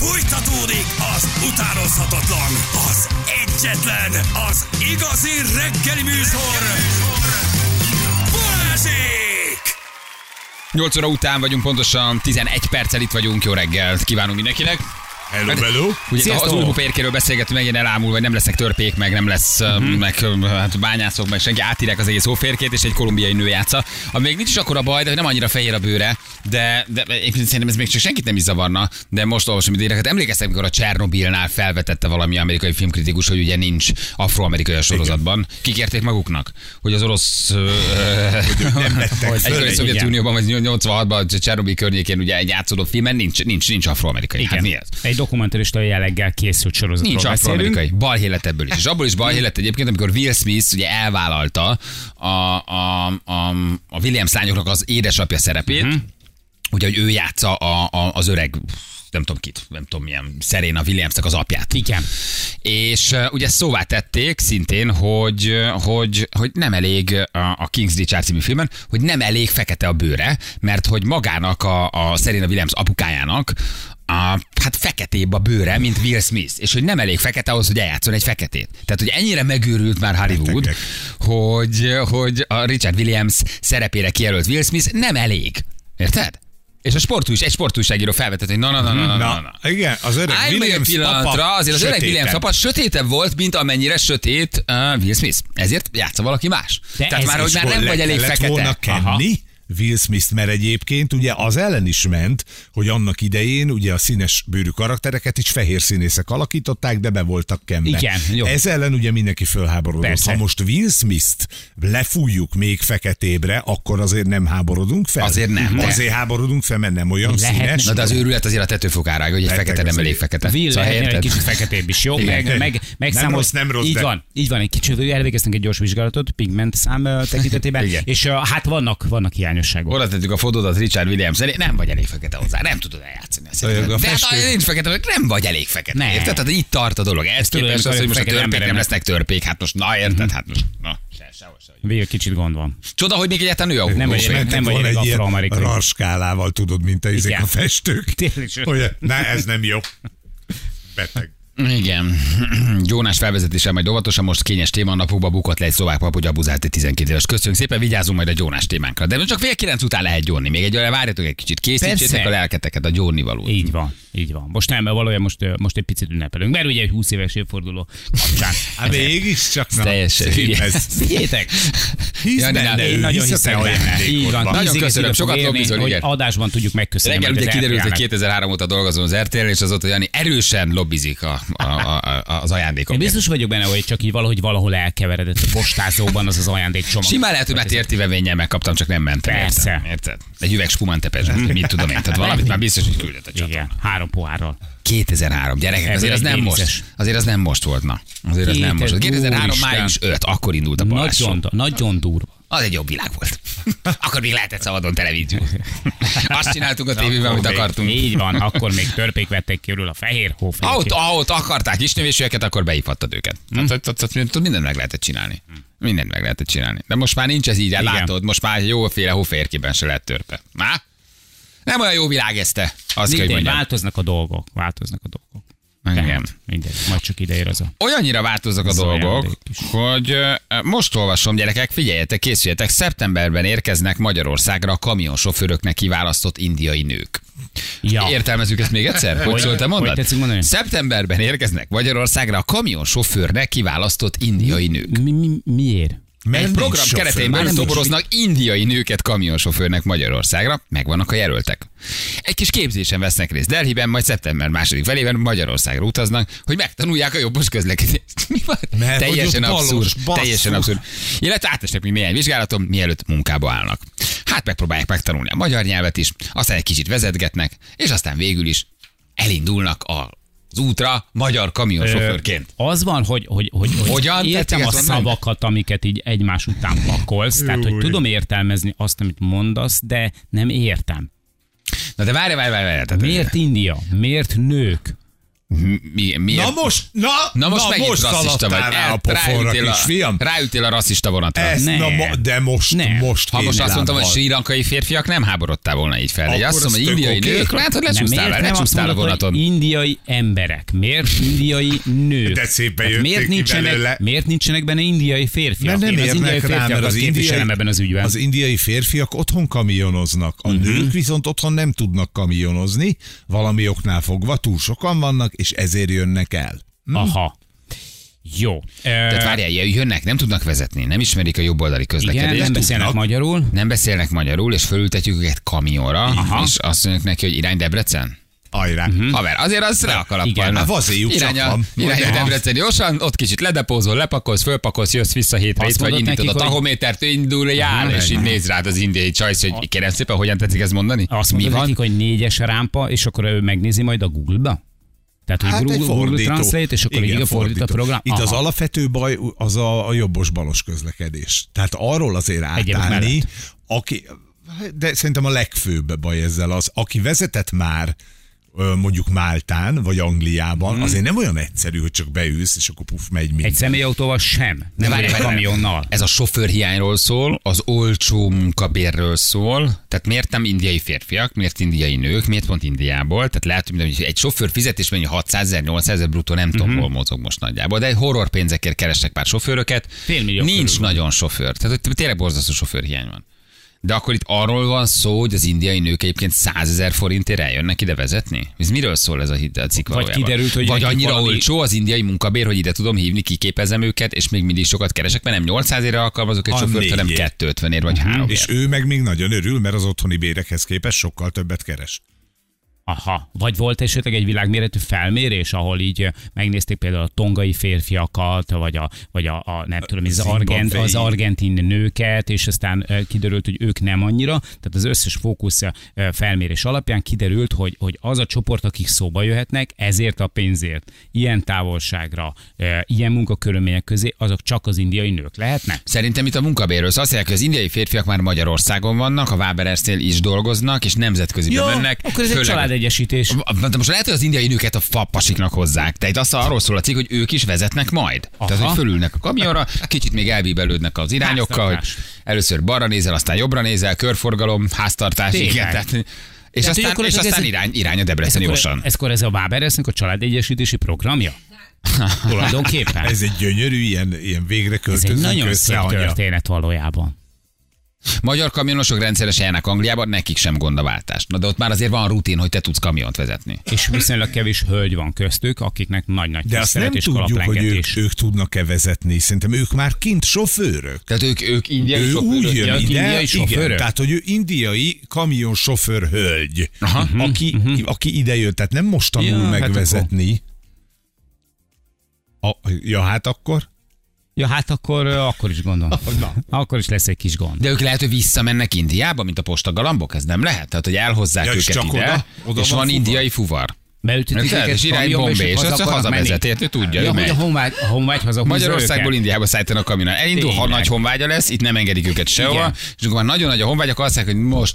Fújtatódik az utánozhatatlan, az egyetlen, az igazi reggeli műsor. Balázsék! 8 óra után vagyunk, pontosan 11 perccel itt vagyunk. Jó reggelt kívánunk mindenkinek. Hello, hello. Ugye Sziasztok! az új férkéről beszélgetünk, megint elámul, vagy nem lesznek törpék, meg nem lesz, uh-huh. meg hát bányászok, meg senki átírják az egész hóférkét, és egy kolumbiai nő játsza. Ami még nincs is akkora baj, de nem annyira fehér a bőre, de, de én szerintem ez még csak senkit nem is zavarna, de most olvasom idéneket. Emlékeztek, amikor a Csernobilnál felvetette valami amerikai filmkritikus, hogy ugye nincs afroamerikai a sorozatban. Kikérték maguknak, hogy az orosz föl egykori egy Szovjetunióban, vagy 86-ban, Csernobil környékén ugye egy játszódó filmen nincs, nincs, nincs afroamerikai. Hát mi ez? Egy dokumentarista jelleggel készült sorozatról Nincs afroamerikai. Balhé lett ebből is. És abból is balhé lett egyébként, amikor Will Smith ugye elvállalta a, a, a, a Williams lányoknak az édesapja szerepét, uh-huh. ugye, hogy ő játsza a, a, az öreg nem tudom kit, nem tudom milyen, Serena Williamsnek az apját. Igen. És uh, ugye szóvá tették szintén, hogy, uh, hogy, hogy nem elég uh, a King's Richard című filmben, hogy nem elég fekete a bőre, mert hogy magának a, a Serena Williams apukájának a, hát feketébb a bőre, mint Will Smith, és hogy nem elég fekete ahhoz, hogy eljátszon egy feketét. Tehát, hogy ennyire megőrült már Hollywood, Betegek. hogy, hogy a Richard Williams szerepére kijelölt Will Smith nem elég. Érted? És a sportús, egy sportúságíró felvetett, hogy na, na, na, na, na, na, na. Igen, az öreg Állj Williams pillanatra, azért az öreg. Williams apa sötétebb volt, mint amennyire sötét uh, Will Smith. Ezért játsza valaki más. De Tehát ez már, hogy már nem vagy elég fekete. volna Aha. Will Smith, mert egyébként ugye az ellen is ment, hogy annak idején ugye a színes bőrű karaktereket is fehér színészek alakították, de be voltak kenve. Igen, jó. Ez ellen ugye mindenki fölháborodott. Persze. Ha most Will Smith-t lefújjuk még feketébre, akkor azért nem háborodunk fel. Azért nem, de- Azért háborodunk fel, mert nem olyan Lehetne- színes. Na de az őrület azért a tetőfokára, hogy egy fekete nem elég ég. fekete. Will Szóval lehetne egy kicsit feketébb is, jó? Igen. Meg, meg, meg Nem rossz, nem rossz, Így de- van, így van. Egy kicsit elvégeztünk egy gyors vizsgálatot, pigment szám tekintetében, és hát vannak, vannak hiányosságok. Oda tettük a fotódat Richard Williams elé, nem vagy elég fekete hozzá, nem tudod eljátszani. a szerepet. A De hát nincs fekete, nem vagy elég fekete. Ne. Érted? Tehát itt tart a dolog. Ez tudod, képest az, hogy most a törpék nem lesznek törpék. Hát most, na érted? Hát most, na. Végül kicsit gond van. Csoda, hogy még egyáltalán nő a Nem vagy- nem Mentek vagy egy ilyen rarskálával, tudod, mint a, a festők. Tényleg, ne, ez nem jó. Beteg. Igen. Gyónás felvezetése majd óvatosan, most kényes téma a napokban bukott le egy szlovák pap, hogy abuzált egy 12 éves. Köszönjük szépen, vigyázunk majd a gyónás témánkra. De csak fél kilenc után lehet gyónni. Még egy olyan várjatok egy kicsit, készítsétek Persze. a lelketeket, a gyónni való. Így van, így van. Most nem, mert valójában most, most egy picit ünnepelünk, mert ugye egy 20 éves évforduló kapcsán. Hát mégis csak na, Teljesen ő, nagyon hiszek benne. Így van. Nagyon köszönöm, sokat lobbizol, hogy igen. adásban tudjuk megköszönni. Reggel ugye kiderült, hogy RTL-nek. 2003 óta dolgozom az RTL, és azóta Jani erősen lobbizik a, a, a, a, az Én ajándékokért. biztos vagyok benne, hogy csak így valahogy valahol elkeveredett a postázóban az az ajándékcsomag. Simán lehet, hogy már térti vevénnyel megkaptam, csak nem mentem. Persze. Érted? érted? Egy üveg spumante pezsát, hogy mit tudom én. Tehát valamit már biztos, hogy küldött a csatorna. Igen, három pohárral. 2003, gyerekek, azért az nem most. Azért az nem most volt, na. Azért az nem most. volt. 2003. Úristen. május 5, akkor indult a. Nagyon, nagyon durva. Az egy jobb világ volt. Akkor még lehetett szabadon televízió. Azt csináltuk a tévében, amit Akkor még- akartunk. Így van, akkor még törpék vették körül a fehér hófél. Ahol, ahol akarták isnövésűeket, akkor beívhattad őket. Hm. Tehát, mindent meg lehetett csinálni. Mindent meg lehetett csinálni. De most már nincs ez így, látod, most már jóféle hóférkiben se lehet törpe. Má? Nem olyan jó világ ez te. Azt kell, hogy változnak a dolgok, változnak a dolgok. Igen. Tehát, mindegy, majd csak ideér az a... Olyannyira változnak a dolgok, hogy most olvasom, gyerekek, figyeljetek, készüljetek, szeptemberben érkeznek Magyarországra a kamionsofőröknek kiválasztott indiai nők. Ja. Értelmezzük ezt még egyszer? Hogy szólt tetszik mondani? Szeptemberben érkeznek Magyarországra a kamionsofőrnek kiválasztott indiai nők. Mi, mi, miért? Mert Egy program nem toboroznak indiai nőket kamionsofőrnek Magyarországra, megvannak a jelöltek. Egy kis képzésen vesznek részt Delhiben, majd szeptember második felében Magyarországra utaznak, hogy megtanulják a jobbos közlekedést. Mi van? Mert teljesen balos, abszurd. basszus. Teljesen abszurd. Illetve átesnek még néhány vizsgálaton, mielőtt munkába állnak. Hát megpróbálják megtanulni a magyar nyelvet is, aztán egy kicsit vezetgetnek, és aztán végül is elindulnak a az útra magyar kamionsofőrként. Ö, Az van, hogy, hogy, hogy, hogy Hogyan? értem a szavakat, amiket így egymás után pakolsz, tehát hogy tudom értelmezni azt, amit mondasz, de nem értem. Na de várj, várj, várj, várj. Miért India? Miért nők? Mi, mi, Na most, na, Na most megint rasszista vagy. rá a pofonra, ráültél a, kisfiam. ráültél a rasszista vonatra. Ez, Ne. na, mo- de most, Nem. most Ha most azt mondtam, hogy sri lankai férfiak nem háborodtál volna így fel. Akkor azt mondom, hogy indiai oké. nők, látod, Nem, lecsúsztál, miért nem lecsúsztál a vonaton. hogy indiai emberek? Miért indiai nők? De szépen jöttél miért nincsenek, belőle. miért nincsenek benne indiai férfiak? Mert nem Én az indiai rá, mert az indiai, ebben az ügyben. az indiai férfiak otthon kamionoznak. A Mhm. nők viszont otthon nem tudnak kamionozni, valami oknál fogva, túl sokan vannak, és ezért jönnek el. Aha. Jó. Tehát várjál, jönnek, nem tudnak vezetni, nem ismerik a jobboldali Igen, közlekedést. nem beszélnek tudnak. magyarul. nem beszélnek magyarul, és fölültetjük őket kamionra, Aha. és azt mondjuk neki, hogy irány Debrecen. Ajrá. Uh-huh. Haver, azért az rá a kalappal. Igen. Hát vazéjuk csak irány a, van. irány a. Debrecen gyorsan, ott kicsit ledepózol, lepakolsz, fölpakolsz, jössz vissza hétre, itt vagy indítod a nekik, hogy- tahométert, indul, jár, és így néz rád az indiai csajsz, hogy kérem szépen, hogyan tetszik ezt mondani? Azt Mi van? nekik, hogy négyes rámpa, és akkor ő megnézi majd a Google-ba? Tehát, hogy Hát Google, egy Google. Translate, és akkor Igen, így fordít a program. Itt az Aha. alapvető baj az a, a jobbos-balos közlekedés. Tehát arról azért átállni, aki, de szerintem a legfőbb baj ezzel az, aki vezetett már mondjuk Máltán, vagy Angliában, Mhm. azért nem olyan egyszerű, hogy csak beülsz, és akkor puf, megy minden. Egy személyautóval sem. Nem várj, egy kamionnal. Ez a sofőrhiányról szól, az olcsó munkabérről szól. Tehát miért nem indiai férfiak, miért indiai nők, miért pont Indiából? Tehát lehet, hogy egy sofőr fizetés mennyi 600 ezer, 800 ezer bruttó, nem tudom, hol mozog most nagyjából. De egy horror pénzekért keresnek pár sofőröket. Félmillió Nincs körül nagyon sofőr. Tehát hogy tényleg borzasztó sofőrhiány van. De akkor itt arról van szó, hogy az indiai nők egyébként 100 ezer forintért eljönnek ide vezetni? Ez miről szól ez a, a cikk Vagy valójában? kiderült, hogy Vagy annyira valami- olcsó az indiai munkabér, hogy ide tudom hívni, kiképezem őket, és még mindig sokat keresek, mert nem 800 ére alkalmazok egy sofőrt, hanem négyért. 250 ér vagy 3 És ő meg még nagyon örül, mert az otthoni bérekhez képest sokkal többet keres. Aha. Vagy volt esetleg egy világméretű felmérés, ahol így megnézték például a tongai férfiakat, vagy a, vagy a, a nem tudom, az, argent, az argentin nőket, és aztán kiderült, hogy ők nem annyira. Tehát az összes fókusz felmérés alapján kiderült, hogy, hogy az a csoport, akik szóba jöhetnek, ezért a pénzért, ilyen távolságra, ilyen munkakörülmények közé, azok csak az indiai nők lehetnek. Szerintem itt a munkabérről szól. Azt mondják, hogy az indiai férfiak már Magyarországon vannak, a Waberersnél is dolgoznak, és nemzetközi mennek. akkor ez egy családegyesítés. De most lehet, hogy az indiai nőket a fapasiknak hozzák. Tehát azt arról szól a cikk, hogy ők is vezetnek majd. Aha. Tehát, hogy fölülnek a kamionra, kicsit még elbíbelődnek az irányokkal, hogy először balra nézel, aztán jobbra nézel, körforgalom, háztartás, Tényleg. igen. Tehát, és Tehát, aztán, és aztán ez- irány, irány a Debreceni Osan. ezkor ez a Waberesnek a családegyesítési programja? Tulajdonképpen. Ez egy gyönyörű, ilyen, ilyen végre Ez egy költözünk nagyon szép anya. történet valójában. Magyar kamionosok rendszeresen járnak Angliába, nekik sem gond a váltás. Na de ott már azért van rutin, hogy te tudsz kamiont vezetni. És viszonylag kevés hölgy van köztük, akiknek nagy-nagy De azt nem és tudjuk, hogy ők, ők tudnak-e vezetni. Szerintem ők már kint sofőrök. Tehát ők, ők indiai Ő sofőrök. úgy jön Ja, ide, indiai igen, sofőrök? tehát hogy ő indiai kamionsofőr hölgy, Aha. aki, aki ide jött, tehát nem most tanul Ja, hát megvezetni. A, ja, hát akkor? Ja, hát akkor, akkor is gondolom. Na. Akkor is lesz egy kis gond. De ők lehet, hogy visszamennek Indiába, mint a postagalambok? Ez nem lehet? Tehát, hogy elhozzák Ja, és őket csak ide, oda- oda és van van, fuvar? indiai fuvar. Beütítik Érted? őket És irány Bombay, és haza az akarnak hazavezet, érted? Tudja, ja, hogy a honvágy, a honvágy haza Magyarországból. Indiába szállítanak a kamionán. Elindul, ha nagy honvágya lesz, itt nem engedik őket sehova, és akkor már nagyon nagy a honvágy, akkor azt mondják, hogy most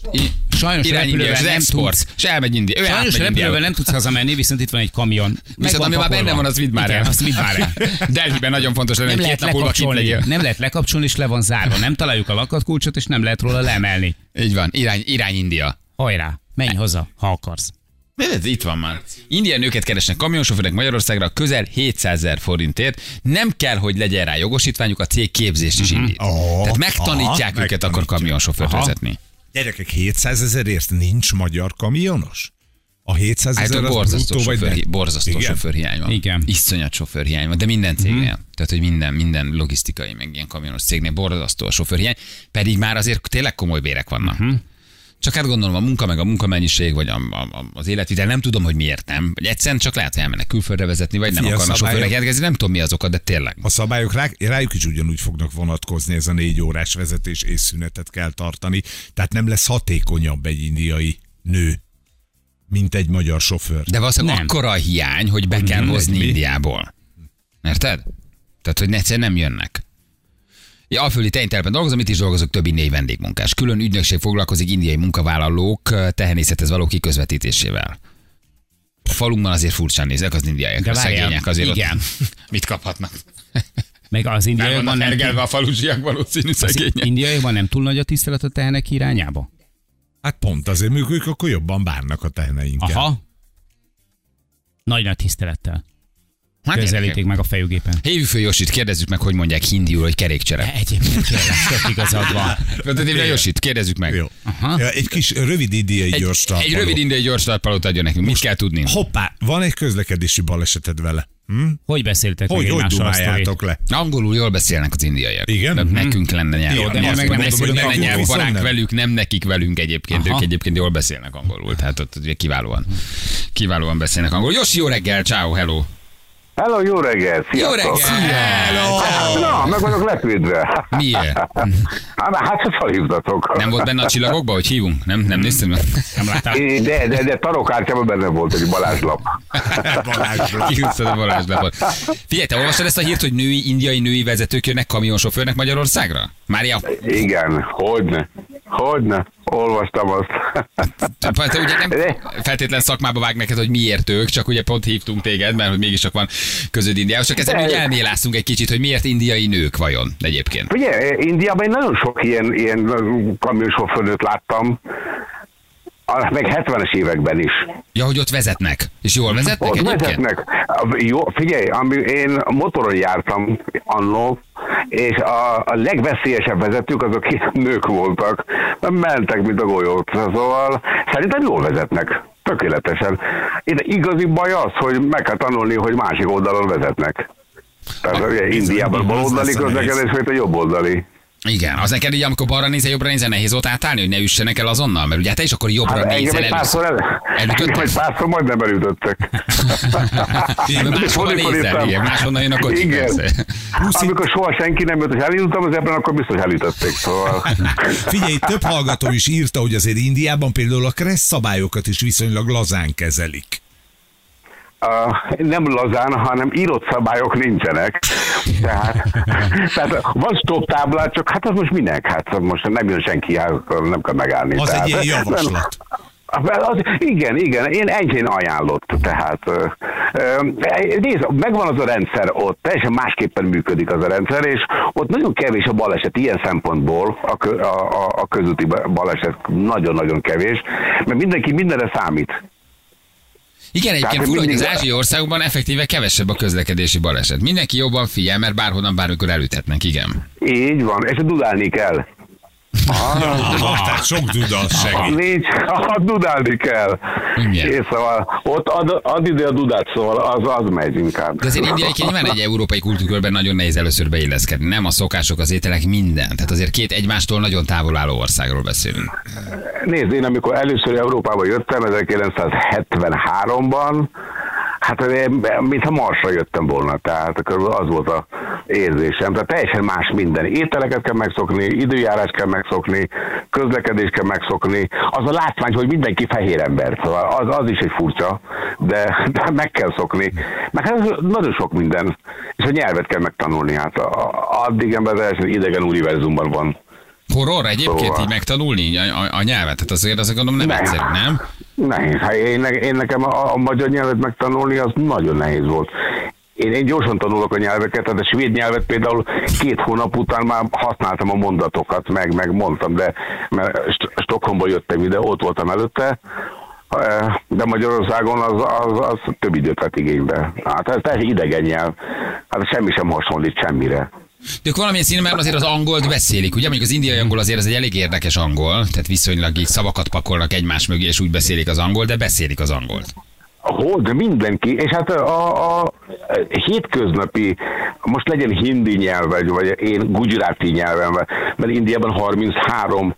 Sajnos irány az nem export, tudsz. és elmegy India. Sajnos repülővel Indiába. nem tudsz hazamenni, viszont itt van egy kamion. Viszont ami már benne van, az vidd már el. azt vidd már el. Delhiben nagyon fontos lenne, hogy két nap lekapcsolni, nem lehet lekapcsolni, és le van zárva. Nem találjuk a lakatkulcsot, és nem lehet róla leemelni. Így van, irány, irány India. Hajrá, menj haza, ha akarsz. Ez? Itt van már. Indiai nőket keresnek kamionsofőrnek Magyarországra közel 700 ezer forintért. Nem kell, hogy legyen rá jogosítványuk, a cég képzést is indít. Oh, Tehát megtanítják aha, őket akkor kamionsofőrt Aha. vezetni. Gyerekek, 700 ezerért nincs magyar kamionos? A 700 Hát ezer a az borzasztó, bruttó vagy sofőr, net? borzasztó Igen? sofőrhiány van. Igen. Iszonyat sofőrhiány van, de minden cégnél. Tehát, hogy minden, minden logisztikai, meg ilyen kamionos cégnél borzasztó a sofőrhiány, pedig már azért tényleg komoly bérek vannak. Csak hát gondolom a munka, meg a munkamennyiség, vagy a, a, a, az életvitel, nem tudom, hogy miért nem. Vagy egyszerűen csak lehet, hogy elmennek külföldre vezetni, vagy nem akarnak sofőrnek jelentkezni, nem tudom mi az oka, de tényleg. A szabályok rá, rájuk is ugyanúgy fognak vonatkozni, ez a négy órás vezetés és szünetet kell tartani. Tehát nem lesz hatékonyabb egy indiai nő, mint egy magyar sofőr. De valószínűleg Nem. akkora a hiány, hogy be kell hozni mi? Indiából. Érted? Tehát, hogy egyszerűen nem jönnek. Ja, Alföldi tejntelpen dolgozom, itt is dolgozok több indiai vendégmunkás. Külön ügynökség foglalkozik indiai munkavállalók eh, tehenészethez való kiközvetítésével. A falunkban azért furcsán nézek az indiaiak, De a szegények azért ott igen. mit kaphatnak? Meg az Nem indiaiakban nem, hergelve a falusiak valószínű szegények. indiaiakban nem túl nagy a tisztelet a tehenek irányába? Hát pont azért, mert ők akkor jobban bánnak a teheneinkkel. Aha. Nagy-nagy tisztelettel. Hát Közelítik érdekes. meg a fejügépen. Hívjuk föl Josit, kérdezzük meg, hogy mondják hindiul, hogy kerékcsere. Egyébként tényleg tök igazad van. Föltettél Josit, kérdezzük meg. Jó. Aha. Ja, Egy kis rövid indiai Egy, gyors egy talpaló. rövid indiai gyors talpalót adjon nekünk. Mit kell tudni? Hoppá, van egy közlekedési baleseted vele. Hm? Hogy beszéltek Hogy, meg hogy dumáljátok le? Angolul jól beszélnek az indiaiak. Igen? De Mhm. nekünk lenne nyelv. Jó, de nyelv- meg nem nekünk beszélünk lenne nem. velük, nem nekik velünk egyébként. Aha. Ők egyébként jól beszélnek angolul. Tehát ott ugye kiválóan, kiválóan beszélnek angolul. Josi, jó reggel, ciao, hello. Hello, jó reggel! Jó Sziasztok! reggel! Na, meg vagyok lepődve. Miért? Hát, hát hogy felhívtatok. Nem volt benne a csillagokba, hogy hívunk? Nem, nem nézted meg? Nem láttál? É, De, de, de tarókártyában benne volt egy Balázslap. Balázsra. Kihúztad a varázslapot. Figyelj, te olvastad ezt a hírt, hogy női, indiai női vezetők jönnek kamionsofőrnek Magyarországra? Mária, Igen, hogyne. Hogyne. Olvastam azt. te ugye nem feltétlen szakmába vág neked, hogy miért ők, csak ugye pont hívtunk téged, mert mégis csak van közöd Indiához. Csak ezen úgy elmélászunk egy kicsit, hogy miért indiai nők vajon egyébként. Ugye, Indiában én nagyon sok ilyen, ilyen kamionsofőrnőt láttam, A- meg 70-es években is. Ja, hogy ott vezetnek. És jól vezetnek Ott egyébként? vezetnek. Jó, figyelj, ami, én motoron jártam annó, és a, a legveszélyesebb vezetők azok nők voltak. Mentek, mint a golyót. Szóval szerintem jól vezetnek. Tökéletesen. Itt igazi baj az, hogy meg kell tanulni, hogy másik oldalon vezetnek. Tehát ugye Indiában baloldali a közlekedés, mint a jobb oldali. Igen, az neked így, amikor balra nézel, jobbra nézel, nehéz ott átállni, hogy ne üssenek el azonnal, mert ugye te is akkor jobbra Hát engem nézel egy először. párszor, el, Elütöttek? engem egy párszor majdnem elütöttek. Igen, máshova Fordítva nézel, igen, máshonnan jön a kocsi, Igen. Amikor soha senki nem jött, és elindultam az ebben, akkor biztos elütötték. Szóval... Figyelj, több hallgató is írta, hogy azért Indiában például a kressz szabályokat is viszonylag lazán kezelik. Uh, nem lazán, hanem írott szabályok nincsenek. Tehát, tehát van stop táblát, csak hát az most minek? Hát most nem jön senki, hát nem kell megállni. Az tehát, egy ilyen javaslat. Az, igen, igen, én enyhén ajánlott, tehát nézd, megvan az a rendszer ott, teljesen másképpen működik az a rendszer, és ott nagyon kevés a baleset ilyen szempontból, a, a, a közúti baleset nagyon-nagyon kevés, mert mindenki mindenre számít. Igen, egyébként fura, hogy az ázsiai országokban effektíve kevesebb a közlekedési baleset. Mindenki jobban figyel, mert bárhonnan bármikor elüthetnek, igen. Így van, és dudálni kell. Ah, tehát sok duda az Ha segít. nincs, ha dudálni kell. Igen. És szóval ott ad, ad ide a dudát, szóval az, az megy inkább. De azért indiaiként nyilván egy európai kultúrkörben nagyon nehéz először beilleszkedni. Nem a szokások, az ételek, minden. Tehát azért két egymástól nagyon távol álló országról beszélünk. Nézd, én amikor először Európába jöttem, 1973-ban, hát mintha Marsra jöttem volna, tehát akkor az volt a érzésem. Tehát teljesen más minden. Ételeket kell megszokni, időjárás kell megszokni, közlekedést kell megszokni. Az a látvány, hogy mindenki fehér ember, szóval az, az is egy furcsa, de, de meg kell szokni. Meg hát nagyon sok minden. És a nyelvet kell megtanulni, hát addig ember teljesen idegen univerzumban van. Horror egyébként Szóval. így megtanulni a, a, a nyelvet? Tehát azért azt gondolom nem Nem. egyszerű, nem? Nehéz. Hát én, én nekem a, a magyar nyelvet megtanulni, az nagyon nehéz volt. Én, én gyorsan tanulok a nyelveket, tehát a svéd nyelvet például két hónap után már használtam a mondatokat, meg, meg mondtam, de mert St- Stockholmból jöttem ide, ott voltam előtte, eh, de Magyarországon az, az, az több időt vett igénybe. Hát ez idegen nyelv. Hát semmi sem hasonlít semmire. De ők valamilyen színben azért az angolt beszélik, ugye? Mondjuk az indiai angol azért az egy elég érdekes angol, tehát viszonylag így szavakat pakolnak egymás mögé, és úgy beszélik az angol, de beszélik az angolt. Hogy de mindenki, és hát a, a hétköznapi, most legyen hindi nyelv, vagy, én gujaráti nyelven, mert Indiában 33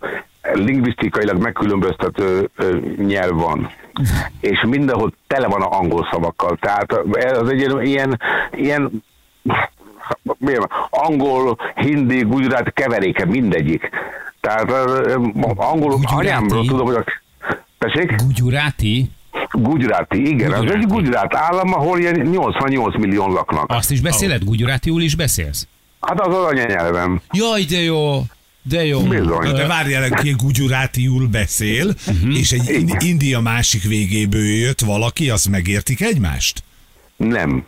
lingvisztikailag megkülönböztető nyelv van. És mindenhol tele van a angol szavakkal. Tehát ez egy ilyen, ilyen, angol, hindi, gujaráti keveréke mindegyik. Tehát ö, angol, Gujaráti? anyámról tudom, hogy a... Tessék? Gujaráti? Gujarati, igen. Az Gujarati. egy Gujarat állam, ahol ilyen 88 millió laknak. Azt is beszéled? Gujarátiul is beszélsz? Hát az az anyanyelvem. Jaj, de jó! De jó. Bizony. Na de várjál, ki gugyurátiul beszél, és egy Indi- India másik végéből jött valaki, az megértik egymást? Nem.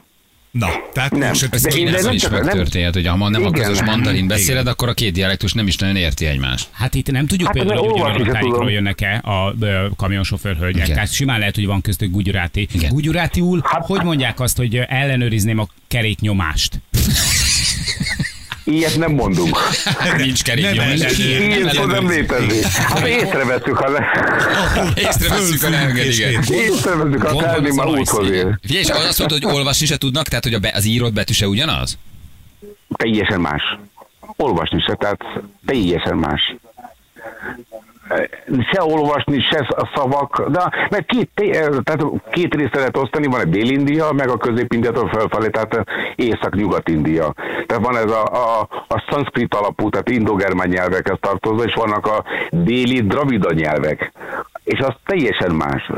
Na, tehát Nem. nem. se De de ez nem is csak- nem- megtörténhet, hogy ha ma nem a Igen. közös mandarin beszéled, akkor a két dialektus nem is nagyon érti egymást. Hát itt nem tudjuk Hát, például, hogy ugyanolyan tájékról jönnek-e a ö, kamionsofőr hölgyek. Igen. Tehát simán lehet, hogy van köztük gugyuráti. Igen. Gugyurátiul, Hát- hogy mondják azt, hogy ellenőrizném a keréknyomást? Ilyet nem mondunk. Nincs keréknyom. Nem nincs- nem Ilyen szó nem létezik. Hát észrevettük, ha le... Észreveszünk a lelket, igen. Van felni az már úthoz ér. Figyelj, és azt mondod, hogy olvasni se tudnak, tehát hogy a az írott betű se ugyanaz? Teljesen más. Olvasni se, tehát teljesen más. Se olvasni, se szavak, de mert két, tehát két részre lehet osztani, van a Dél-India, meg a Közép-Indiától felfelé, tehát Észak-Nyugat-India. Tehát van ez a, a, a szanszkrit alapú, tehát indogermán nyelvekhez tartozó, és vannak a déli dravida nyelvek. És az teljesen más.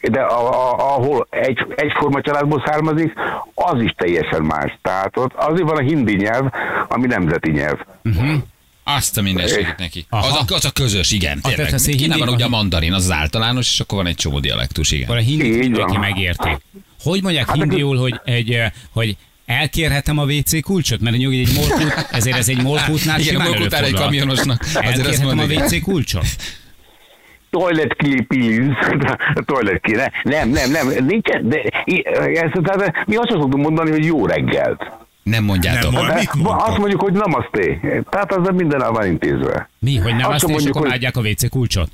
De a, a, ahol egy, egyforma családból származik, az is teljesen más. Tehát ott azért van a hindi nyelv, ami nemzeti nyelv. Azt a mindenségét neki. Aha. Az a, az a közös, igen. tehát Tényleg. én Kínában ugye a mandarin, az az általános, és akkor van egy csomó dialektus, Akkor a igen. hindit mindenki megérti. Hogy mondják Hát hindiul, hogy egy, hogy elkérhetem a WC kulcsot? Mert nyugi egy molkút, ezért ez egy molkútnál Igen, a molkutár egy kamionosnak. Elkérhetem a igen. WC kulcsot? Toilet please. Toilet ki. Nem, nem, nem. Nincsen. De, tehát, mi azt szoktunk mondani, hogy jó reggelt. Nem mondjátok. Nem, De Mit mondtak? azt mondjuk, hogy namaste. Tehát az minden el van intézve. Mi, hogy nem Azt azt, és mondjuk, akkor hogy- adják a WC kulcsot?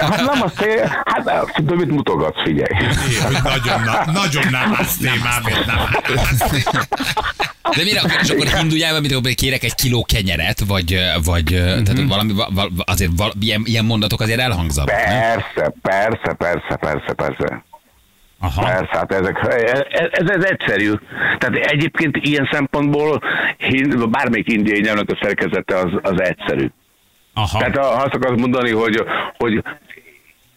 Hát namaste, hát tudom, mit mutogatsz, figyelj. É, hogy nagyon, na, nagyon nem azt nem. De mire akkor, és akkor hindu nyelven, mint hogy kérek egy kiló kenyeret, vagy, vagy tehát valami, va, va, azért val, ilyen, ilyen mondatok azért elhangzanak, nem? Persze, persze, persze, persze, persze. Aha. Persze, hát ezek, ez, ez, ez egyszerű. Tehát egyébként ilyen szempontból bármelyik indiai nyelvnek a szerkezete az, az egyszerű. Aha. Tehát ha azt akarod mondani, hogy, hogy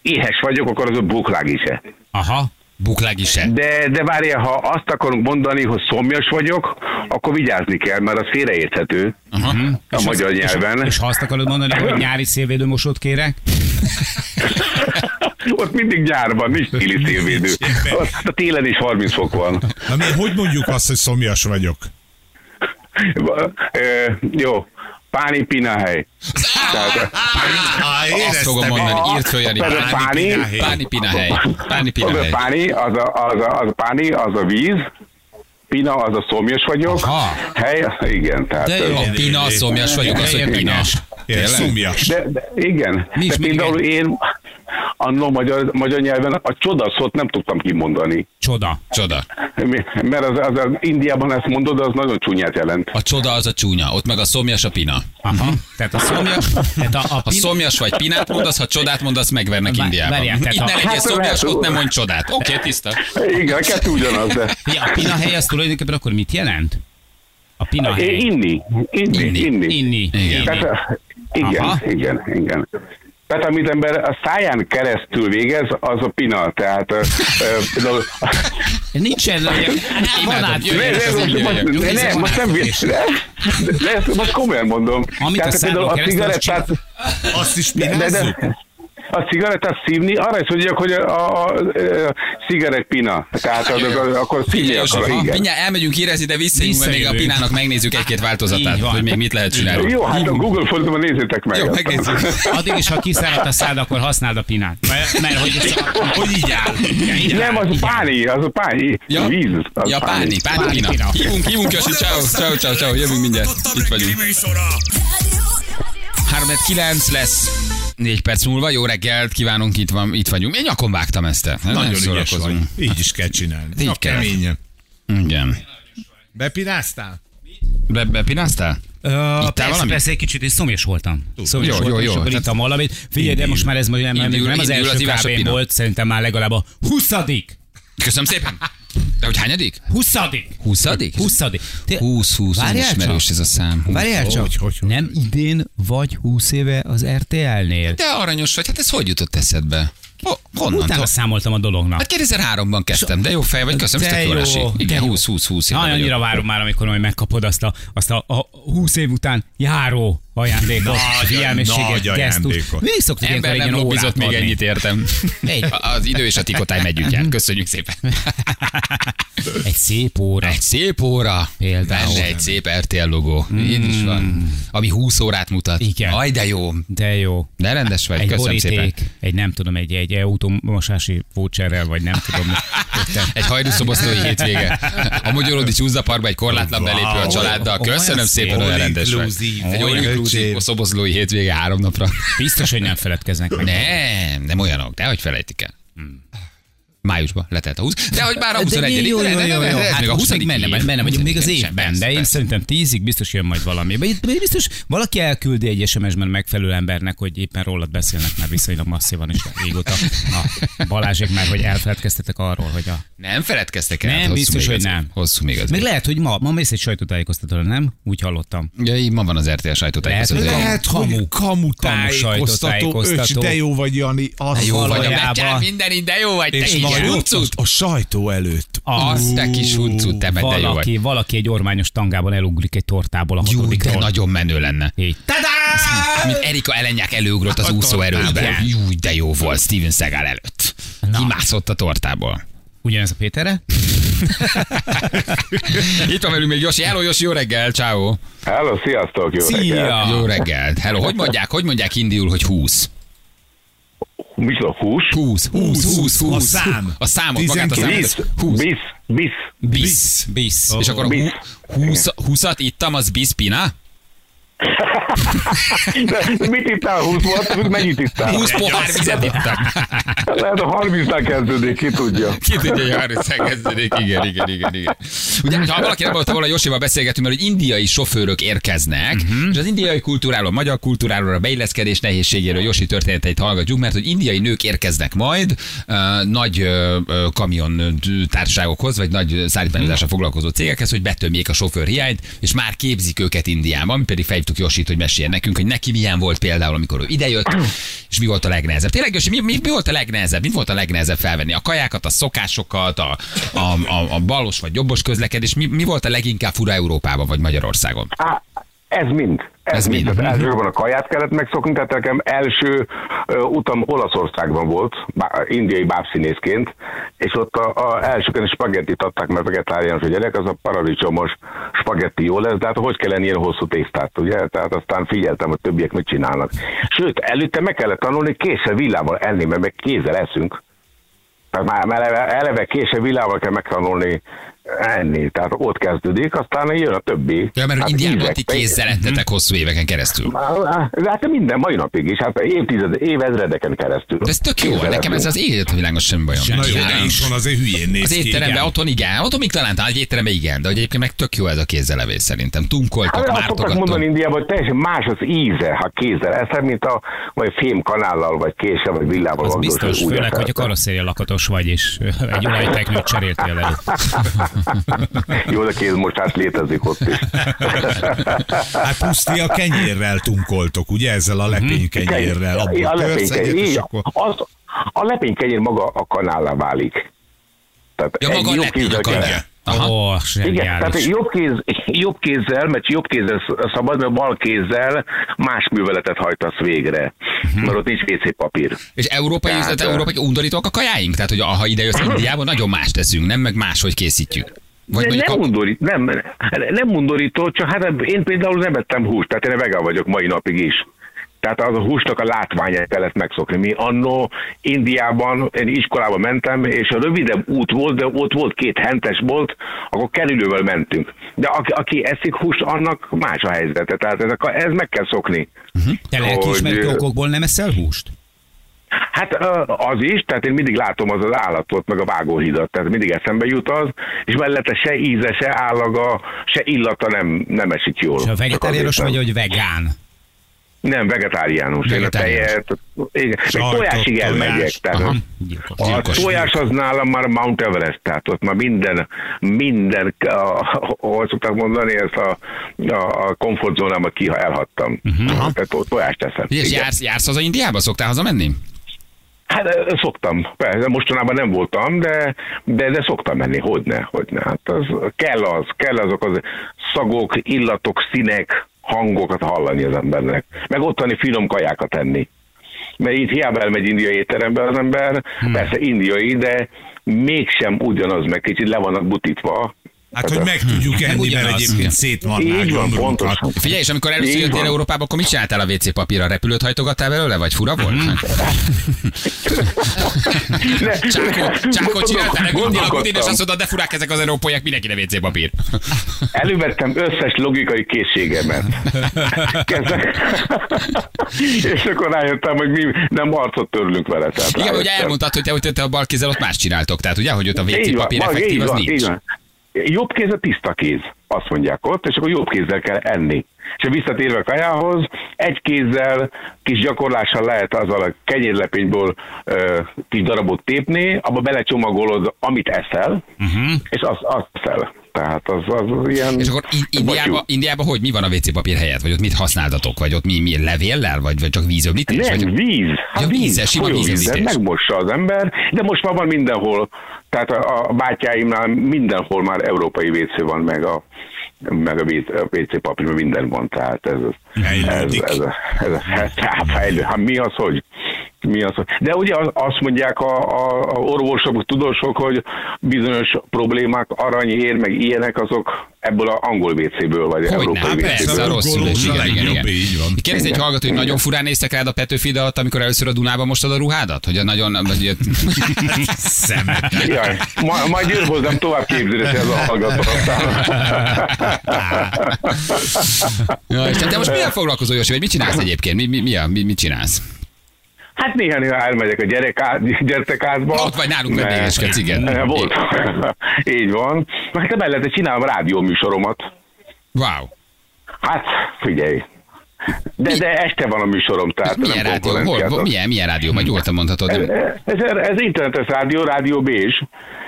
éhes vagyok, akkor az a buklág is -e. Aha. Buklág is. De, de várjál, ha azt akarunk mondani, hogy szomjas vagyok, akkor vigyázni kell, mert az félreérthető Aha. a magyar és, nyelven. És ha azt akarod mondani, hogy nyári szélvédőmosót kérek? Ott mindig nyárban, nincs téli szélvédő. A télen is 30 fok van. Na mi, hogy mondjuk azt, hogy szomjas vagyok? Jó, Páni Pinahely. Tehát, Azt fogom mondani, írt föl Jani. Páni, Páni pina hely. Páni pina az a páni, az a, az a, az a páni, az a víz, Pina, az a szomjas vagyok. Aha. Hely, igen, tehát... De jó. A pina, szomjas vagyok, az, hogy pina. Ilyen szomjas. De, de igen, Mi is de például én annó magyar, magyar nyelven a csoda szót nem tudtam kimondani. Csoda. Csoda. Mert az, az, az Indiában ezt mondod, az nagyon csúnyát jelent. A csoda az a csúnya, ott meg a szomjas a pina. Aha. Tehát a szomjas, tehát a, a pin- szomjas vagy pinát mondasz, ha csodát mondasz, megvernek Vá- Indiában. várjál, tehát Itt a- ne legyél Hát szomjas, lehet- ott nem mondj csodát. Oké, tiszta. Igen, a kettő ugyanaz, de... Ja, a pina hely az tulajdonképpen akkor mit jelent? A pina hely. Inni, inni, Inni. inni. Inni. Igen. Igen, Aha. igen, igen. Tehát amit ember a száján keresztül végez, az a pina. Tehát például- Nincsen, van át. jöjjön. Ne, az ne, most- nem ezt most komolyan mondom. Amit a a keresztül, Azt is de, de, pinázzuk? A cigarettát szívni, arra is mondják, hogy a, a, a, a cigarettpina. Tehát az, az, akkor szívni Figyelj, akar, igen. mindjárt elmegyünk érezni, de visszajövünk, mert még a pinának megnézzük egy-két változatát, hogy még mit lehet csinálni. Jó, hát a Google fordulóban nézzétek meg. Jó, megnézzük. Addig is, ha kiszáradt a szád, akkor használd a pinát. Mert, mert hogy ez Hogy így áll? Így áll, Nem, az a páni, az a páni. Ja, Víz. Az ja páni, páni, Páni pina. pina. Hívunk, hívunk, Josi, ciao, ciao, ciao, ciao, jövünk mindjárt. Itt vagyunk. 3-9 lesz. Négy perc múlva, jó reggelt kívánunk, itt, van, itt vagyunk. Én nyakon vágtam ezt. Nagyon ügyes szórakozunk. vagy. Így is kell csinálni. Így kell. keményen. Igen. Bepináztál? Be, bepináztál? Uh, persze, valamit? persze, egy kicsit is szomjas voltam. Szomjas Jó, voltam, jó, és jó. akkor Tehát- ittam valamit. Figyelj, de most már ez majd nem, nem, Indul- nem az indul az első kávén volt, szerintem már legalább a huszadik. Köszönöm szépen. De hogy hányadik? Huszadik. Huszadik? Huszadik. Te- 20, 20, Várjál csak. ismerős ez a szám. 20. Várjál csak, Hogy, hogy, hogy? nem idén vagy 20 éve az RTL-nél? De aranyos vagy, hát ez hogy jutott eszedbe? Ho- honnan? Utána számoltam a dolognak. Hát 2003-ban kezdtem, de jó fej vagy, köszönöm, jól jó, esik. Igen, jó. 20-20-20 Na, annyira várom már, amikor majd megkapod azt a, azt a, a 20 év után járó ajándékot, figyelmességet, nagy gesztus. ajándékot. Mindig szoktuk Ember nem lobbizott még adni. ennyit értem. Egy. Az idő és a tikotály megyügyel. Köszönjük szépen. Egy szép óra. Egy szép óra, Például. benne egy szép RTL logó. Így is van. Ami 20 órát mutat. Igen. Aj, de jó. De jó. De rendes vagy. Egy Köszönöm boríték, szépen. egy nem tudom, egy, egy automosási voucherrel, vagy nem tudom. Egy hajdúszoboszlói hétvége. A Magyarodi Csúzzaparkba egy korlátlan belépő a Wow. családdal. Köszönöm szép. szépen, olyan rendes. Egy all Olyan inclusive öcsém. szoboszlói hétvége három napra. Biztos, hogy nem feledkeznek meg. Nem, nem olyanok, de hogy felejtik el. Májusban letelt a 20, de hogy már a 21 jó, jó, jó, jó, Hát még a most 20 még benne, benne vagyunk még az évben, de én szerintem tízig biztos jön majd valami. Biztos valaki elküldi egy SMS-ben megfelelő embernek, hogy éppen rólad beszélnek már viszonylag masszívan is régóta. A Balázsék már, hogy elfeledkeztetek arról, hogy a... Nem feledkeztek el. Nem, hát biztos, még hogy nem. Hosszú még az. Meg év. lehet, hogy ma, ma mész egy sajtótájékoztatóra, nem? Úgy hallottam. Ja, így ma van az RTL sajtótájékoztató. Lehet, Lehet, Kamu. hogy kamu tájékoztató, öcs, de jó vagy, Jani. Az De jó vagy a minden de jó vagy, te ott huncut. a, a sajtó előtt. Azt te kis huncut, te meg de jó vagy. Valaki, valaki egy ormányos tangában elugrik egy tortából a Jó, hatodikról. de nagyon menő lenne. Így. Mint Erika Elenyák előugrott az úszó erődbe. Igen. Jó, de jó volt Steven Seagal előtt. Kimászott a tortából. Ugyanez a Péterre? Itt van velünk még Josi. Hello, Josi, jó reggel, ciao. Hello, sziasztok, jó. Szia! Jó reggelt. Hello, hogy mondják, hogy mondják indul, hogy 20? Micsoda, hús? 20, 20, 20, 20. A szám. A számot, magát a 19. számot. Bisz, 20. bisz, bisz. Bisz. Bisz. És akkor a Bisz. hú- 20, 20-at ittam, az bispina? De mit ittál, 20 volt? Mennyit ittál? 20 pohár vizet ittam. Lehet a 30-nál kezdődik, ki tudja. Ki tudja, hogy 30 kezdődik. Igen, igen, igen, igen. Ugye, ha valaki nem volt volna, Josival beszélgetünk, mert hogy indiai sofőrök érkeznek, uh-huh. és az indiai kultúráról, a magyar kultúráról, a beilleszkedés nehézségéről Josi történeteit hallgatjuk, mert hogy indiai nők érkeznek majd uh, nagy uh, kamion társaságokhoz, vagy nagy szállítmányozással foglalkozó cégekhez, hogy betömjék a sofőr hiányt, és már képzik őket Indiában. Mi pedig felhívtuk Josit, hogy meséljen nekünk, hogy neki milyen volt például, amikor ő idejött, és mi volt a legnehezebb. Tényleg, Josi, mi, mi, mi volt a legnehezebb? Mi volt a legnehezebb felvenni? A kajákat, a szokásokat, a, a, a, a balos vagy jobbos közlekedés? Mi, mi volt a leginkább fura Európában vagy Magyarországon? Á, ez mind. Ez, mind. Tehát elsősorban a kaját kellett megszokni, tehát nekem első ö, utam Olaszországban volt, bá, indiai bábszínészként, és ott a, a elsőken spagettit adták, mert vegetáriánus a gyerek, az a paradicsomos spagetti jó lesz, de hát hogy kell ilyen hosszú tésztát, ugye? Tehát aztán figyeltem, hogy többiek mit csinálnak. Sőt, előtte meg kellett tanulni késsel villával enni, mert meg kézzel eszünk. Tehát már eleve, eleve kése villával kell megtanulni enni, tehát ott kezdődik, aztán jön a többi. Ja, mert hogy Hát Indiában ti kézzel ettetek hosszú éveken keresztül. De hát minden mai napig is, hát évtized, évezredeken keresztül. De ez tök jó, Kézzel nekem ez az élet világos semmi bajom. Na jó, Igen. de is van, azért hülyén néz Az étteremben, otthon igen, otthon még talán, talán egy étteremben igen, de egyébként meg tök jó ez a kézzelevés szerintem. Tunkoltok, Hát azt szoktak mondani mártogatok. Indiában, hogy teljesen más az íze, ha kézzel eszed, mint a vagy fémkanállal, vagy késsel, vagy villával. Az biztos, főleg, hogy a karosszéria lakatos vagy, és egy olajteknőt cseréltél elő. Jó, de kézmosás létezik ott is. Hát puszti a kenyérrel tunkoltok, ugye? Ezzel a lepénykenyérrel. a Abból törsz egyet, lepénykenyér, és akkor... az, a lepénykenyér maga a kanállá válik. Tehát Ja, maga a lepény a kanyar. Aha. Ó, Igen, tehát jobb, kéz, jobb kézzel, mert jobb kézzel szabad, mert bal kézzel más műveletet hajtasz végre. Mert ott nincs WC papír. És európai, Tehát, tehát, európai undorítók a kajáink? Tehát, hogy ha ide jössz Indiába, nagyon más teszünk, nem? Meg máshogy készítjük. Vagy De nem, undorít, nem, nem undorító, csak hát én például nem ettem húst, tehát én vegán vagyok mai napig is. Tehát az a húsnak a látványát kellett megszokni. Mi annó Indiában, én iskolába mentem, és a rövidebb út volt, de ott volt két hentes bolt, akkor kerülővel mentünk. De aki, aki eszik húst, annak más a helyzete. Tehát ez, a, ez meg kell szokni. Te lelkiismereti hogy- okokból nem eszel húst? Hát az is, tehát én mindig látom az az állatot, meg a vágóhidat, tehát mindig eszembe jut az, és mellette se íze, se állaga, se illata nem, nem esik jól. És a vegetáriánus vagy, hogy vegán? Nem, vegetáriánus. Én a Vegetáriánus. tejet, igen, Sajtot, tojásig tojás. elmegyek. Tehát Aha. Gyilkos. a Gyilkos. tojás az nálam már Mount Everest, tehát ott már minden, minden, a, ahogy szokták mondani, ezt a, a, a komfortzónámat ki, ha elhattam. Mhm. Tehát ott tojást teszem. És jársz, jársz haza Indiába? Szoktál haza menni? Hát szoktam, persze, mostanában nem voltam, de, de, de szoktam menni, hogyne, hogyne. Hát az, kell az, kell azok az szagok, illatok, színek, hangokat hallani az embernek. Meg ottani finom kajákat enni. Mert itt hiába elmegy indiai étterembe az ember, hmm. persze indiai, de mégsem ugyanaz, meg kicsit le vannak butítva. Hát, hogy meg tudjuk enni, mert egyébként van, pontosan. Figyelj, és amikor először jöttél. Európába, akkor mit csináltál a WC papírra? Repülőt hajtogattál belőle, vagy fura volt? Csákó, csákó csináltál, a budin, és azt mondod, de furák ezek az európaiak, mindenkire WC papír. Elővettem összes logikai készségemet. És akkor rájöttem, hogy mi nem arcot törlünk vele. Tehát Igen, ugye elmondtad, hogy te, hogy te a bal kézzel ott más csináltok. Tehát ugye, hogy ott a WC papír effektív, az nincs. Jobb kéz a tiszta kéz, azt mondják ott, és akkor jobb kézzel kell enni. És visszatérve a kajához, egy kézzel, kis gyakorlással lehet azzal a kenyérlepényből ö, kis darabot tépni, abba belecsomagolod, amit eszel, uh-huh. és azt, azt eszel. Tehát az, az, az ilyen... És akkor I- Indiába, hogy mi van a WC papír helyett? Vagy ott mit használtatok? Vagy ott mi, mi levéllel? Vagy, vagy csak vízöblítés? Nem, vagy... víz. Hát Ja, víz, vízzel, sima vízöblítés. megmossa az ember, de most már van mindenhol. Tehát a, a bátyáimnál mindenhol már európai WC van, meg a meg a WC, papír, minden van, tehát ez, ez, Fejlődik. ez, ez, ez, ez fejlő. Hát mi az, hogy mi az. De ugye az- azt mondják a, a, a orvosok, a tudósok, hogy bizonyos problémák, aranyér, meg ilyenek, azok ebből a angol WC-ből, vagy Hogy európai WC-ből. persze, a rossz szülés, igen, igen, igen. így van. Kérdezi egy Igen. hallgató, hogy Igen. nagyon furán néztek rád a Petőfi alatt, amikor először a Dunába mostad a ruhádat? Hogy a nagyon... Vagy, Szemet. Jaj, ma, majd jön hozzám tovább képződni ez a hallgató. ja, és te most milyen foglalkozó, Jósi, vagy mit csinálsz egyébként? Mi, mi, mi, mi, mit csinálsz? Hát néha-néha elmegyek a gyereká, gyerekházba. Ott vagy nálunk vendégeskedsz, igen. Eh, Volt. Így van. Hát mellette csinálom rádióműsoromat. Wow. Hát, figyelj. De, de este van a műsorom, tehát Ez milyen nem rádió? Hol, hol, milyen, milyen rádió? Majd nyugodtan mondhatod. Ez, ez, ez internetes rádió, rádió Bézs,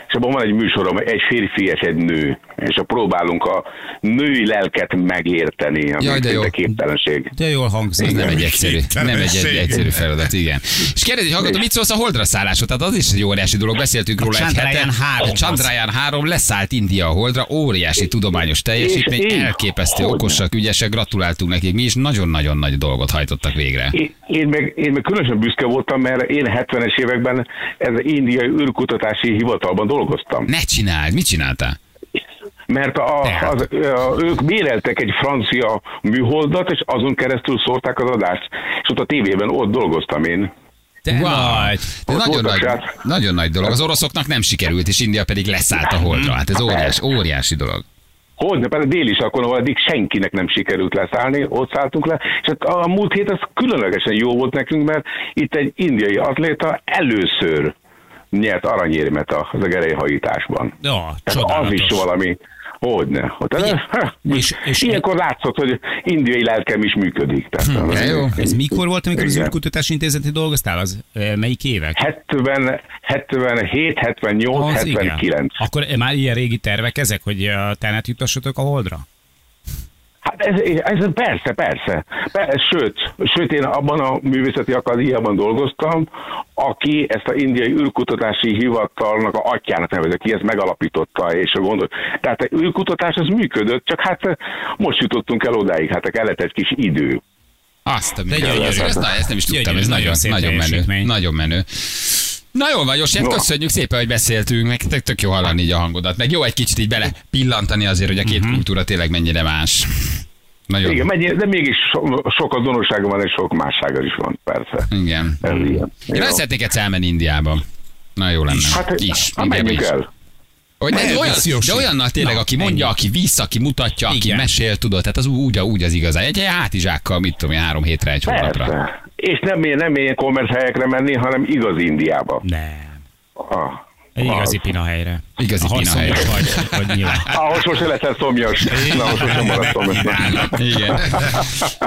és abban van egy műsorom, egy férfi és egy nő, és a próbálunk a női lelket megérteni, ami Jaj, de jó. képtelenség. De jól hangzik. Ez nem egy egyszerű, nem egy, egy egyszerű feladat, igen. És kérdezi, hallgató, mit szólsz a holdra szállásról? Tehát az is egy óriási dolog, beszéltünk róla egy Chandrayaan hete. 3 A Chandrayaan 3 leszállt India a holdra, óriási tudományos teljesítmény, elképesztő, hogyne. okosak, ügyesek, gratuláltunk nekik, mi is nagyon-nagyon nagy dolgot hajtottak végre. Én, én, meg, én meg különösen büszke voltam, mert én 70-es években ez az indiai űrkutatási hivatalban dolgoztam. Ne csináld, mit csináltál? Mert a, az, a, ők béreltek egy francia műholdat, és azon keresztül szórták az adást. És ott a tévében ott dolgoztam én. Te Wow. vagy. De Ott nagyon, nagy, srác. nagyon nagy dolog. Az oroszoknak nem sikerült, és India pedig leszállt a holdra. Hát ez óriási, óriási dolog. Hogy, de déli sarkon, ahol eddig senkinek nem sikerült leszállni, ott szálltunk le, és hát a múlt hét az különlegesen jó volt nekünk, mert itt egy indiai atléta először nyert aranyérmet a zegerejhajításban. Ja, Tehát az is valami, Hogyne. Hogy, Figyelj, és- és, és- és ilyenkor látszott, hogy indiai lelkem is működik. Tehát, de jó. Ez mikor volt, amikor az Igen. űrkutatási intézeti dolgoztál? Az eh, melyik évek? 70, 77, 78, Az igen. 79. Akkor már ilyen régi tervek ezek, hogy a tenet jutassatok a holdra? Hát ez, ez persze, persze. persze. Sőt, sőt, én abban a művészeti akadémiában dolgoztam, aki ezt a indiai űrkutatási hivatalnak a atyának nevezett ki, ezt megalapította, és a gondol. Tehát a űrkutatás az működött, csak hát most jutottunk el odáig, hát kellett egy kis idő. Azt a De mindenit. gyönyörű. ezt, ezt nem is tudtam, Gyönyörű, ez nagyon nagyon, szép nagyon menő. Nagyon menő. Na jól van, József, Jó. köszönjük szépen, hogy beszéltünk, meg tök, tök jó hallani így a hangodat, meg jó egy kicsit így bele pillantani azért, hogy a két kultúra tényleg mennyire más. Nagyon. Igen, mennyi, de mégis so, sok azonossága van, és sok mássága is van, persze. Igen. Ez ilyen. Én Jó. nagyon szeretnék egyszer elmenni Indiába. Na jó lenne. Hát, is. hát menjünk is. el. Hogy de, olyan, de olyannal tényleg, Na, aki mondja, ennyi. aki vissza, aki mutatja, aki Igen. mesél, tudod, tehát az úgy, úgy az igazán. Egy, hátizsákkal, mit tudom, én, három hétre, egy hónapra. És nem, nem ilyen kommersz helyekre menni, hanem igaz Indiába. Nem. Ah, Egy igazi az. Igazi Ha szomjas vagy, vagy nyilván. Ahhoz most leszel szomjas. Na, ahhoz most marad szomjas. Igen.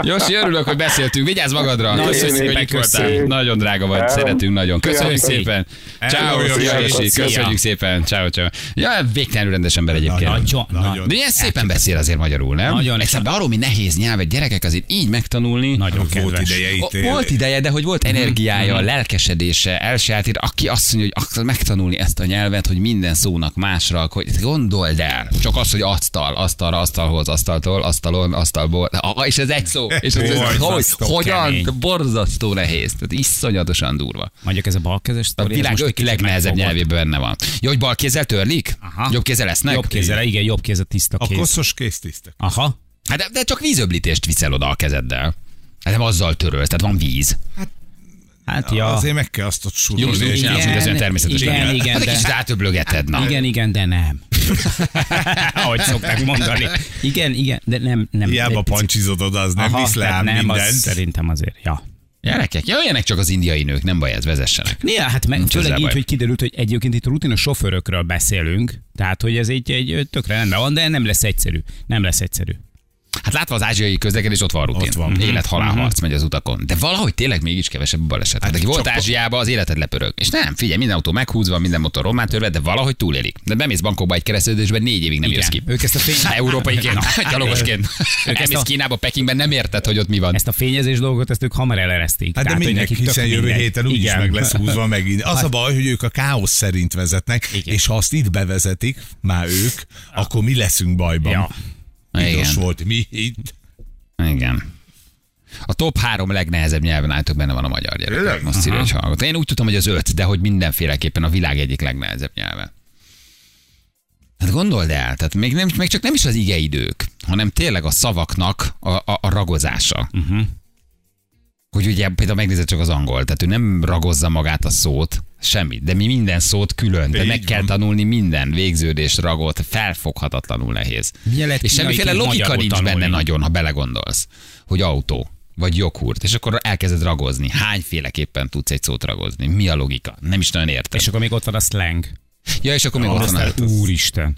Josi, örülök, hogy beszéltünk. Vigyázz magadra. Nagyon Köszönjük, szépen hogy itt voltál. köszönjük. Nagyon drága vagy. Szeretünk nagyon. Köszönjük szépen. Ciao, Josi. Köszönjük szépen. Ciao, ciao. Ja, végtelenül rendes ember egyébként. Nagyon, Nagyon. De ilyen szépen beszél azért magyarul, nem? Nagyon. Egyszerűen arról, mi nehéz nyelvet gyerekek azért így megtanulni. nagyon Volt ideje itt. Volt ideje, de hogy volt energiája, lelkesedése, elsajátít, aki azt mondja, hogy akar megtanulni ezt a nyelvet, hogy minden szónak másra, hogy gondold el. Csak az, hogy asztal, asztalra, asztalhoz, asztaltól, asztalon, asztalból. Ah, és ez egy szó. És ez, ez, hogy, hogyan, kemény. borzasztó nehéz. Tehát iszonyatosan durva. Mondjuk ez a balkezes A sztori, ez világ öt legnehezebb nyelvében benne van. Jó, hogy bal kézzel törlik? Aha. Jobb kézzel esznek? Jobb kézzel, igen, jobb kéz a tiszta A kéz. koszos kész tiszta. Aha. Hát de, de csak vízöblítést viszel oda a kezeddel. Hát nem azzal törölsz, tehát van víz. Hát ja. Azért meg kell azt ott Jó, surulni. jó, és- igen, mint az olyan természetes. igen, igen, Hát egy de- kicsit átöblögeted, na. Igen, igen, de nem. Ahogy szokták mondani. Igen, igen, de nem. nem Hiába pancsizod oda, az nem Aha, visz le nem, az mindent. szerintem azért, ja. Gyerekek, jöjjenek csak az indiai nők, nem baj, ez vezessenek. Néha, hát meg, főleg így, baj. hogy kiderült, hogy egyébként itt rutinos sofőrökről beszélünk, tehát hogy ez egy, egy tökre rendben van, de nem lesz egyszerű. Nem lesz egyszerű. Hát látva az ázsiai közlekedés, ott van rutin. Ott van. Élet-halál harc megy az utakon. De valahogy tényleg mégis kevesebb baleset. Hát, aki volt csak- Ázsiában, az életed lepörög. És nem, figyelj, minden autó meghúzva, minden motor román törve, de valahogy túlélik. De bemész bankokba egy keresztődésben, négy évig nem Igen. jössz ki. Ők ezt a fény... Hát, Európaiként, gyalogosként. Ők ezt a- Kínába, Pekingben, nem érted, hogy ott mi van. Ezt a fényezés dolgot, ezt ők hamar elereszték. Hát de Tehát, hogy mindenki, hiszen jövő héten úgyis meg lesz húzva megint. Az a baj, hogy ők a káosz szerint vezetnek, és ha azt itt bevezetik, már ők, akkor mi leszünk bajban. Igen. volt, mi itt. Igen. A top három legnehezebb nyelven álltok benne van a magyar gyerek. Most szíves hallgató. Én úgy tudtam, hogy az öt, de hogy mindenféleképpen a világ egyik legnehezebb nyelve. Hát gondold el, tehát még, nem, még csak nem is az igeidők, hanem tényleg a szavaknak a, a, a ragozása. Uh-huh. Hogy ugye például megnézed csak az angol, tehát ő nem ragozza magát a szót, semmit, de mi minden szót külön, de Így meg kell van. tanulni minden végződést, ragot, felfoghatatlanul nehéz. Lehet És semmiféle logika nincs benne tanulni? nagyon, ha belegondolsz, hogy autó, vagy joghurt, és akkor elkezded ragozni. Hányféleképpen tudsz egy szót ragozni? Mi a logika? Nem is nagyon értem. És akkor még ott van a slang. ja, és akkor még ott van. A- úristen.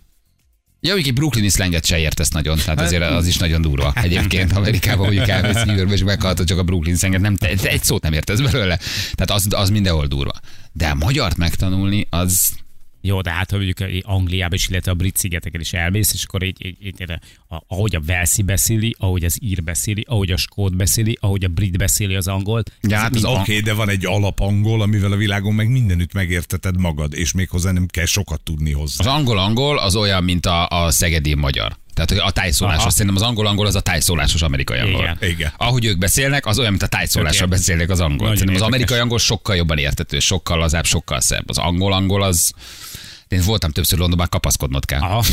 Ja, még egy brooklyni slanget se értesz nagyon, tehát azért az is nagyon durva. Egyébként Amerikában mondjuk elmész New Yorkba, és meghallgatod csak a Brooklyn slanget, nem, te, te egy szót nem értesz belőle. Tehát az, az mindenhol durva. De a magyart megtanulni, az Jó, de hát ha mondjuk Angliába is, illetve a brit szigeteken is elmész, és akkor így, így, így a, ahogy a Velszi beszéli, ahogy az ír beszéli, ahogy a skót beszéli, ahogy a brit beszéli az angolt. Ja, hát az Oké, okay, de van egy alapangol, amivel a világon meg mindenütt megérteted magad, és még hozzá nem kell sokat tudni hozzá. Az angol-angol az olyan, mint a, a szegedi magyar. Tehát hogy a tájszólásos, Aha. szerintem az angol-angol az a tájszólásos amerikai angol. Igen. Igen. Ahogy ők beszélnek, az olyan, mint a tájszólással beszélnek az angol. Nagyon Szerintem az amerikai angol sokkal jobban értető, sokkal lazább, sokkal szebb. Az angol-angol az... Én voltam többször Londonban, kapaszkodnod kell. Aha.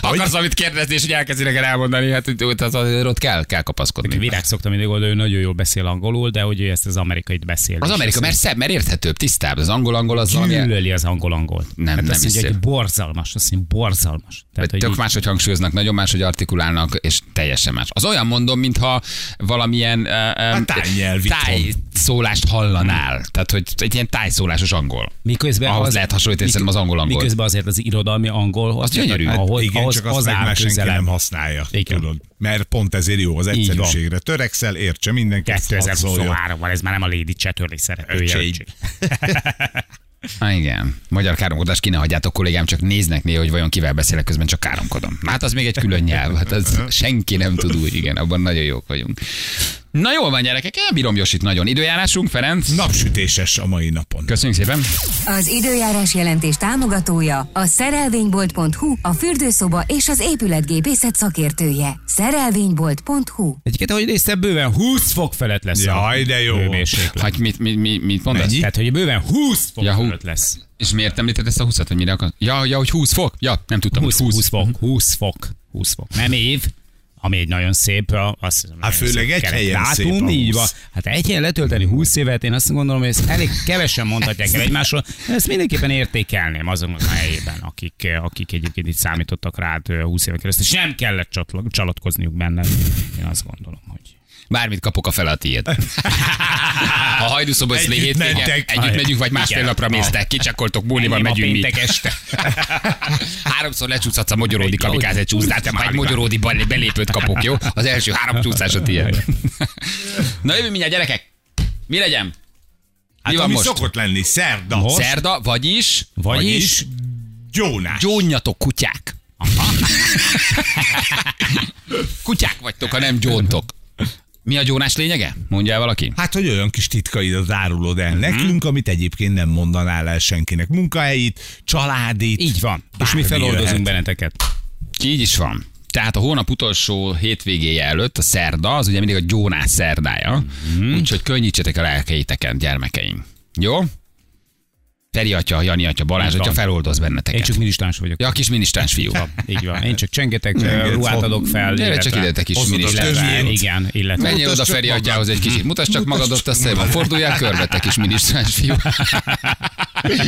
Akarsz valamit kérdezni, és hogy elkezdi neked elmondani, hát ott, az, az, kell, kell kapaszkodni. Virág szokta mindig oldani, ő nagyon jól beszél angolul, de hogy ő ezt az amerikait beszél. Az Amerika, mert szebb, mert érthetőbb, tisztább. Az angol-angol az valami... gyűlöli az angol angolt. Nem, hát nem azt mondja, hogy borzalmas, azt mondja, borzalmas. Tehát, hogy Tök így- máshogy hangsúlyoznak, nagyon máshogy artikulálnak, és teljesen más. Az olyan mondom, mintha valamilyen uh, um, tájnyelv tájszólást hallanál. Tehát, hogy egy ilyen tájszólásos angol. Miközben Ahhoz lehet hasonlítani szerintem az angol-angol. Miközben azért az irodalmi angol, Az gyönyörű. Hát ahhoz, igen, ahhoz, csak azt az meg már senki nem használja. Igen. Tudod. Mert pont ezért jó az van. egyszerűségre. Törekszel, értse mindenki. ezt hadd szóljon. 2023-ban, ez már nem a Lady Chatterley szeretője. Há, igen. Magyar káromkodás ki ne hagyjátok, kollégám, csak néznek néha, hogy vajon kivel beszélek, közben csak káromkodom. Hát az még egy külön nyelv, hát az senki nem tud úgy, igen, abban nagyon jók vagyunk. Na jól van, gyerekek, elbírom Josit nagyon. Időjárásunk, Ferenc? Napsütéses a mai napon. Köszönjük szépen. Az időjárás jelentés támogatója a szerelvénybolt.hu, a fürdőszoba és az épületgépészet szakértője. Szerelvénybolt.hu Egyiket, ahogy néztem, bőven 20 fok felett lesz Jaj, de jó. Hát mit, mit, mit, mit mondasz? Mennyi? Tehát, hogy bőven 20 fok Ja, felett lesz. És miért említed ezt a 20-at, hogy mire akar? Ja, ja, hogy 20 fok? Ja, nem tudtam, 20, 20, 20 fok, 20 fok, 20 fok. Nem év, ami egy nagyon szép, azt nagyon főleg szép egy helyen szép dátum, a így 20. van. Hát egy helyen letölteni 20 évet, én azt gondolom, hogy ezt elég kevesen mondhatják el egymásról. Ezt mindenképpen értékelném azoknak a helyében, akik, akik egyébként itt számítottak rád 20 éven keresztül, és nem kellett csatla- csalatkozniuk benne. Én azt gondolom, hogy Bármit kapok a fele a tiéd. Ha hajdúszoba Együtt hétvége, mentek. együtt megyünk, vagy másfél napra mésztek, kicsakoltok, bulival Ennyi ma megyünk mi. este. Háromszor lecsúszhatsz a magyaródi kamikáze csúsztát, ha egy magyaródi bal- belépőt kapok, jó? Az első három csúszás a tiéd. Na jövő mindjárt gyerekek. Mi legyen? Mi Hát van ami most? szokott lenni, szerda. Most? Szerda, vagyis Vagyis? Gyónás. gyónjatok kutyák. kutyák vagytok, ha nem gyóntok. Mi a gyónás lényege? Mondja el valaki? Hát, hogy olyan kis titkaidat árulod Mhm. el nekünk, amit egyébként nem mondanál el senkinek. Munkahelyit, családit. Így van. És mi feloldozunk jöhet. benneteket. Így is van. Tehát a hónap utolsó hétvégéje előtt, a szerda, az ugye mindig a gyónás szerdája. Mm-hmm. Úgyhogy könnyítsetek a lelkeiteken, gyermekeim. Jó? Feri atya, Jani atya, Balázs atya feloldoz benneteket. Én csak minisztráns vagyok. Ja, kis minisztráns fiú. Így van. Én csak csengetek, Csengetsz, ruhát adok fel. Gyere csak ide, te kis fiú. Igen, illetve. Menjél oda Feri atyához egy kicsit. Mutasd csak magadat a szemben. Forduljál körbe, te kis minisztráns fiú.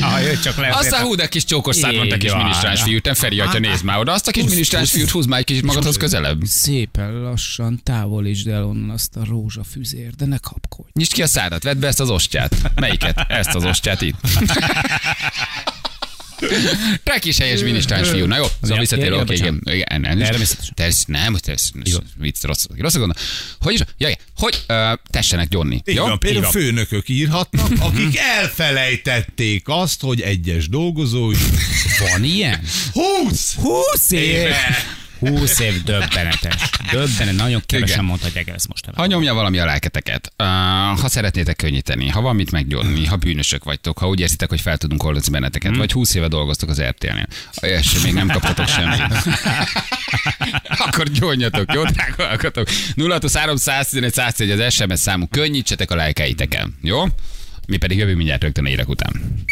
Ah, csak le Aztán hú, de kis csókos szád van, te kis minisztráns fiú. Te Feri atya, nézd már oda. Azt a kis minisztráns fiút húzd már egy kicsit magadhoz közelebb. Szépen lassan távolítsd el onnan azt a rózsafüzér, de ne kapkodj. Nyisd ki a szádat, vedd be ezt az ostját. Melyiket? Ezt az ostját itt. Te kis helyes minisztráns fiú. Na jó, szóval visszatérő, oké, igen. igen. Nem, nem. Tersz, nem, természetesen. Vicc, rossz, rossz gondol. Hogy is? Ja, ja, hogy ö, tessenek gyonni. Így Jó? van, például főnökök írhatnak, akik elfelejtették azt, hogy egyes dolgozói Van ilyen? 20 20 év! 20 év döbbenetes. Döbbenet, nagyon kevesen Igen. mondhatják ezt most. Ha nyomja valami a lelketeket, uh, ha szeretnétek könnyíteni, ha van mit meggyónni, ha bűnösök vagytok, ha úgy érzitek, hogy fel tudunk oldozni benneteket, Hmm. vagy 20 éve dolgoztok az RTL-nél, és még nem kaptatok semmit. Akkor gyónjatok, jó, drága hallgatók? 0 111 111 az SMS számú, könnyítsetek a lelkeiteken, jó? Mi pedig jövő mindjárt rögtön a után.